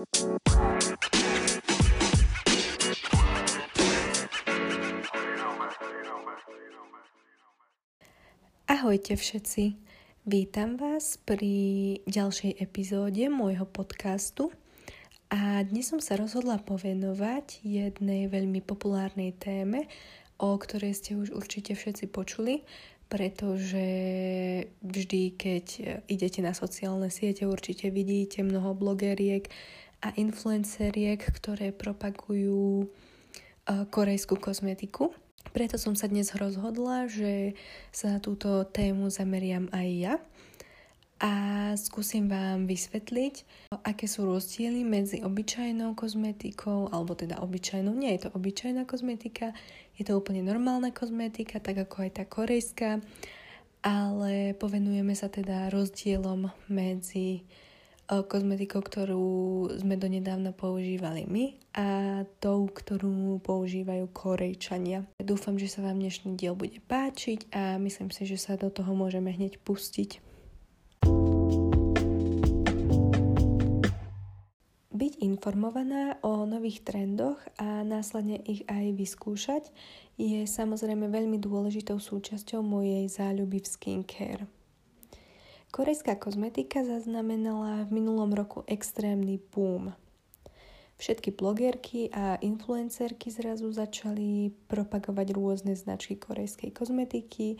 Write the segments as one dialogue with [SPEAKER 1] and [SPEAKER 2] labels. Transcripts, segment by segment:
[SPEAKER 1] Ahojte všetci, vítam vás pri ďalšej epizóde môjho podcastu. A dnes som sa rozhodla povenovať jednej veľmi populárnej téme, o ktorej ste už určite všetci počuli, pretože vždy, keď idete na sociálne siete, určite vidíte mnoho blogeriek a influenceriek, ktoré propagujú eh, korejskú kozmetiku. Preto som sa dnes rozhodla, že sa na túto tému zameriam aj ja a skúsim vám vysvetliť, aké sú rozdiely medzi obyčajnou kozmetikou, alebo teda obyčajnou, nie je to obyčajná kozmetika, je to úplne normálna kozmetika, tak ako aj tá korejská, ale povenujeme sa teda rozdielom medzi kozmetikou, ktorú sme donedávna používali my a tou, ktorú používajú Korejčania. Dúfam, že sa vám dnešný diel bude páčiť a myslím si, že sa do toho môžeme hneď pustiť. Byť informovaná o nových trendoch a následne ich aj vyskúšať je samozrejme veľmi dôležitou súčasťou mojej záľuby v skincare. Korejská kozmetika zaznamenala v minulom roku extrémny boom. Všetky blogerky a influencerky zrazu začali propagovať rôzne značky korejskej kozmetiky.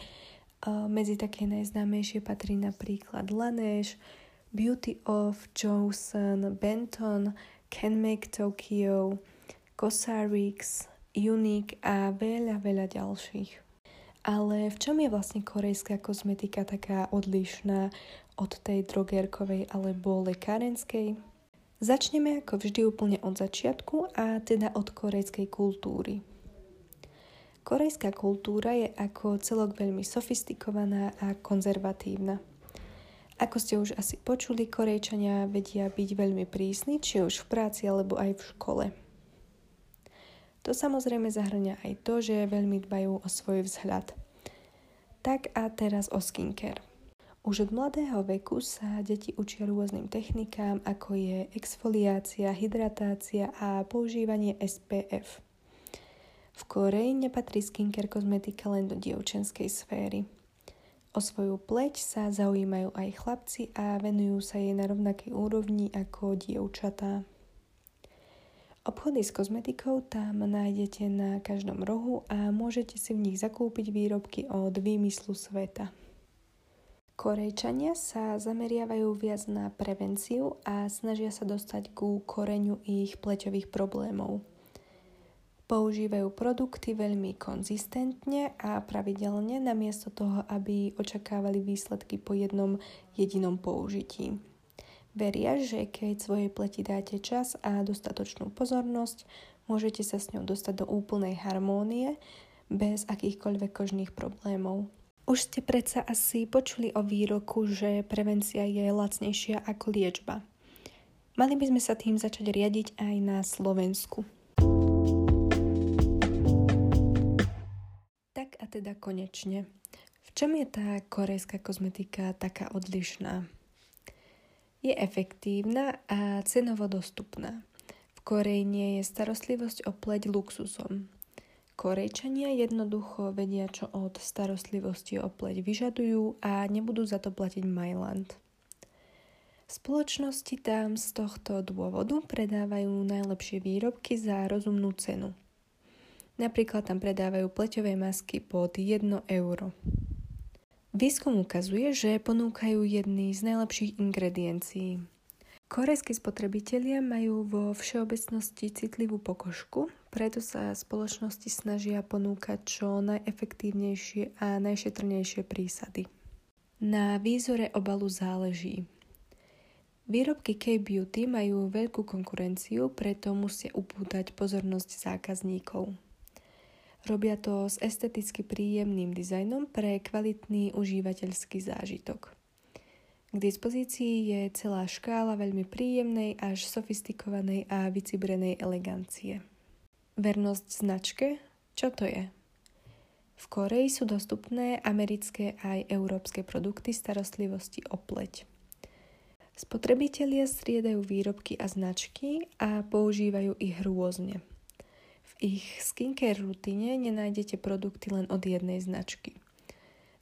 [SPEAKER 1] Medzi také najznámejšie patrí napríklad Laneige, Beauty of Johnson, Benton, Can Make Tokyo, Cosarix, Unique a veľa, veľa ďalších. Ale v čom je vlastne korejská kozmetika taká odlišná od tej drogerkovej alebo lekárenskej? Začneme ako vždy úplne od začiatku a teda od korejskej kultúry. Korejská kultúra je ako celok veľmi sofistikovaná a konzervatívna. Ako ste už asi počuli, Korejčania vedia byť veľmi prísni, či už v práci alebo aj v škole. To samozrejme zahrňa aj to, že veľmi dbajú o svoj vzhľad. Tak a teraz o skincare. Už od mladého veku sa deti učia rôznym technikám, ako je exfoliácia, hydratácia a používanie SPF. V Koreji nepatrí skincare kozmetika len do dievčenskej sféry. O svoju pleť sa zaujímajú aj chlapci a venujú sa jej na rovnakej úrovni ako dievčatá. Obchody s kozmetikou tam nájdete na každom rohu a môžete si v nich zakúpiť výrobky od výmyslu sveta. Korejčania sa zameriavajú viac na prevenciu a snažia sa dostať ku koreňu ich pleťových problémov. Používajú produkty veľmi konzistentne a pravidelne namiesto toho, aby očakávali výsledky po jednom jedinom použití. Veria, že keď svojej pleti dáte čas a dostatočnú pozornosť, môžete sa s ňou dostať do úplnej harmónie bez akýchkoľvek kožných problémov. Už ste predsa asi počuli o výroku, že prevencia je lacnejšia ako liečba. Mali by sme sa tým začať riadiť aj na Slovensku. Tak a teda konečne. V čom je tá korejská kozmetika taká odlišná? Je efektívna a cenovo dostupná. V Koreji je starostlivosť o pleť luxusom. Korejčania jednoducho vedia, čo od starostlivosti o pleť vyžadujú a nebudú za to platiť Mailand. Spoločnosti tam z tohto dôvodu predávajú najlepšie výrobky za rozumnú cenu. Napríklad tam predávajú pleťové masky pod 1 euro. Výskum ukazuje, že ponúkajú jedný z najlepších ingrediencií. Korejskí spotrebitelia majú vo všeobecnosti citlivú pokožku, preto sa spoločnosti snažia ponúkať čo najefektívnejšie a najšetrnejšie prísady. Na výzore obalu záleží. Výrobky K-Beauty majú veľkú konkurenciu, preto musia upútať pozornosť zákazníkov. Robia to s esteticky príjemným dizajnom pre kvalitný užívateľský zážitok. K dispozícii je celá škála veľmi príjemnej až sofistikovanej a vycibrenej elegancie. Vernosť značke? Čo to je? V Koreji sú dostupné americké aj európske produkty starostlivosti o pleť. Spotrebitelia striedajú výrobky a značky a používajú ich rôzne. Ich skincare rutine nenájdete produkty len od jednej značky.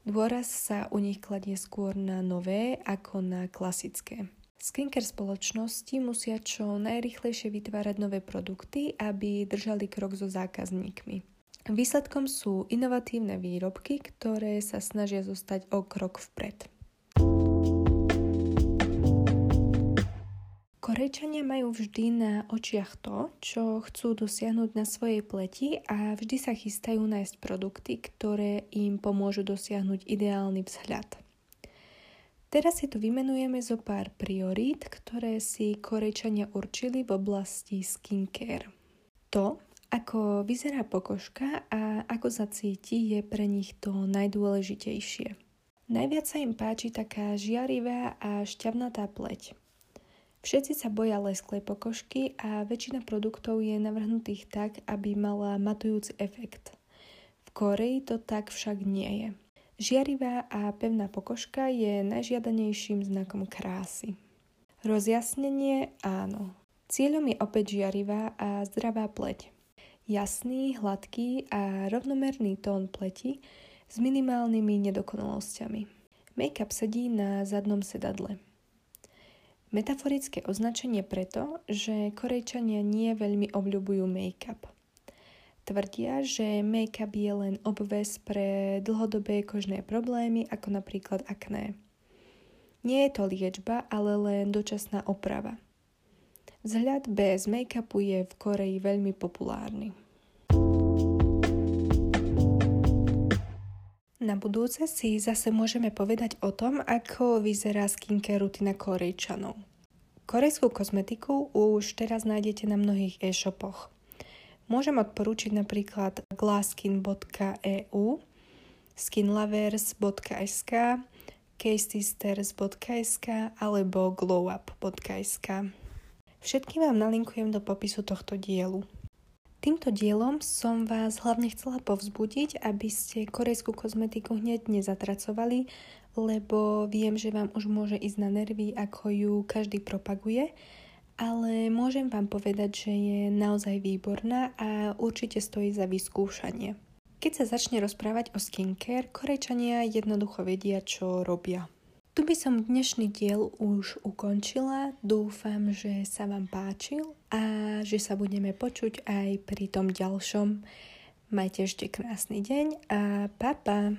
[SPEAKER 1] Dôraz sa u nich kladie skôr na nové ako na klasické. Skincare spoločnosti musia čo najrychlejšie vytvárať nové produkty, aby držali krok so zákazníkmi. Výsledkom sú inovatívne výrobky, ktoré sa snažia zostať o krok vpred. Korejčania majú vždy na očiach to, čo chcú dosiahnuť na svojej pleti a vždy sa chystajú nájsť produkty, ktoré im pomôžu dosiahnuť ideálny vzhľad. Teraz si tu vymenujeme zo pár priorít, ktoré si Korejčania určili v oblasti skincare. To, ako vyzerá pokožka a ako sa cíti, je pre nich to najdôležitejšie. Najviac sa im páči taká žiarivá a šťavnatá pleť. Všetci sa boja lesklej pokožky a väčšina produktov je navrhnutých tak, aby mala matujúci efekt. V Koreji to tak však nie je. Žiarivá a pevná pokožka je najžiadanejším znakom krásy. Rozjasnenie áno. Cieľom je opäť žiarivá a zdravá pleť. Jasný, hladký a rovnomerný tón pleti s minimálnymi nedokonalosťami. Make-up sedí na zadnom sedadle. Metaforické označenie preto, že Korejčania nie veľmi obľubujú make-up. Tvrdia, že make-up je len obves pre dlhodobé kožné problémy, ako napríklad akné. Nie je to liečba, ale len dočasná oprava. Vzhľad bez make-upu je v Koreji veľmi populárny. Na budúce si zase môžeme povedať o tom, ako vyzerá skincare rutina Korejčanov. Korejskú kozmetiku už teraz nájdete na mnohých e-shopoch. Môžem odporúčiť napríklad glasskin.eu, skinlovers.sk, casesisters.sk alebo glowup.sk. Všetky vám nalinkujem do popisu tohto dielu. Týmto dielom som vás hlavne chcela povzbudiť, aby ste korejskú kozmetiku hneď nezatracovali, lebo viem, že vám už môže ísť na nervy, ako ju každý propaguje, ale môžem vám povedať, že je naozaj výborná a určite stojí za vyskúšanie. Keď sa začne rozprávať o skincare, korejčania jednoducho vedia, čo robia. Tu by som dnešný diel už ukončila. Dúfam, že sa vám páčil a že sa budeme počuť aj pri tom ďalšom. Majte ešte krásny deň a pa pa!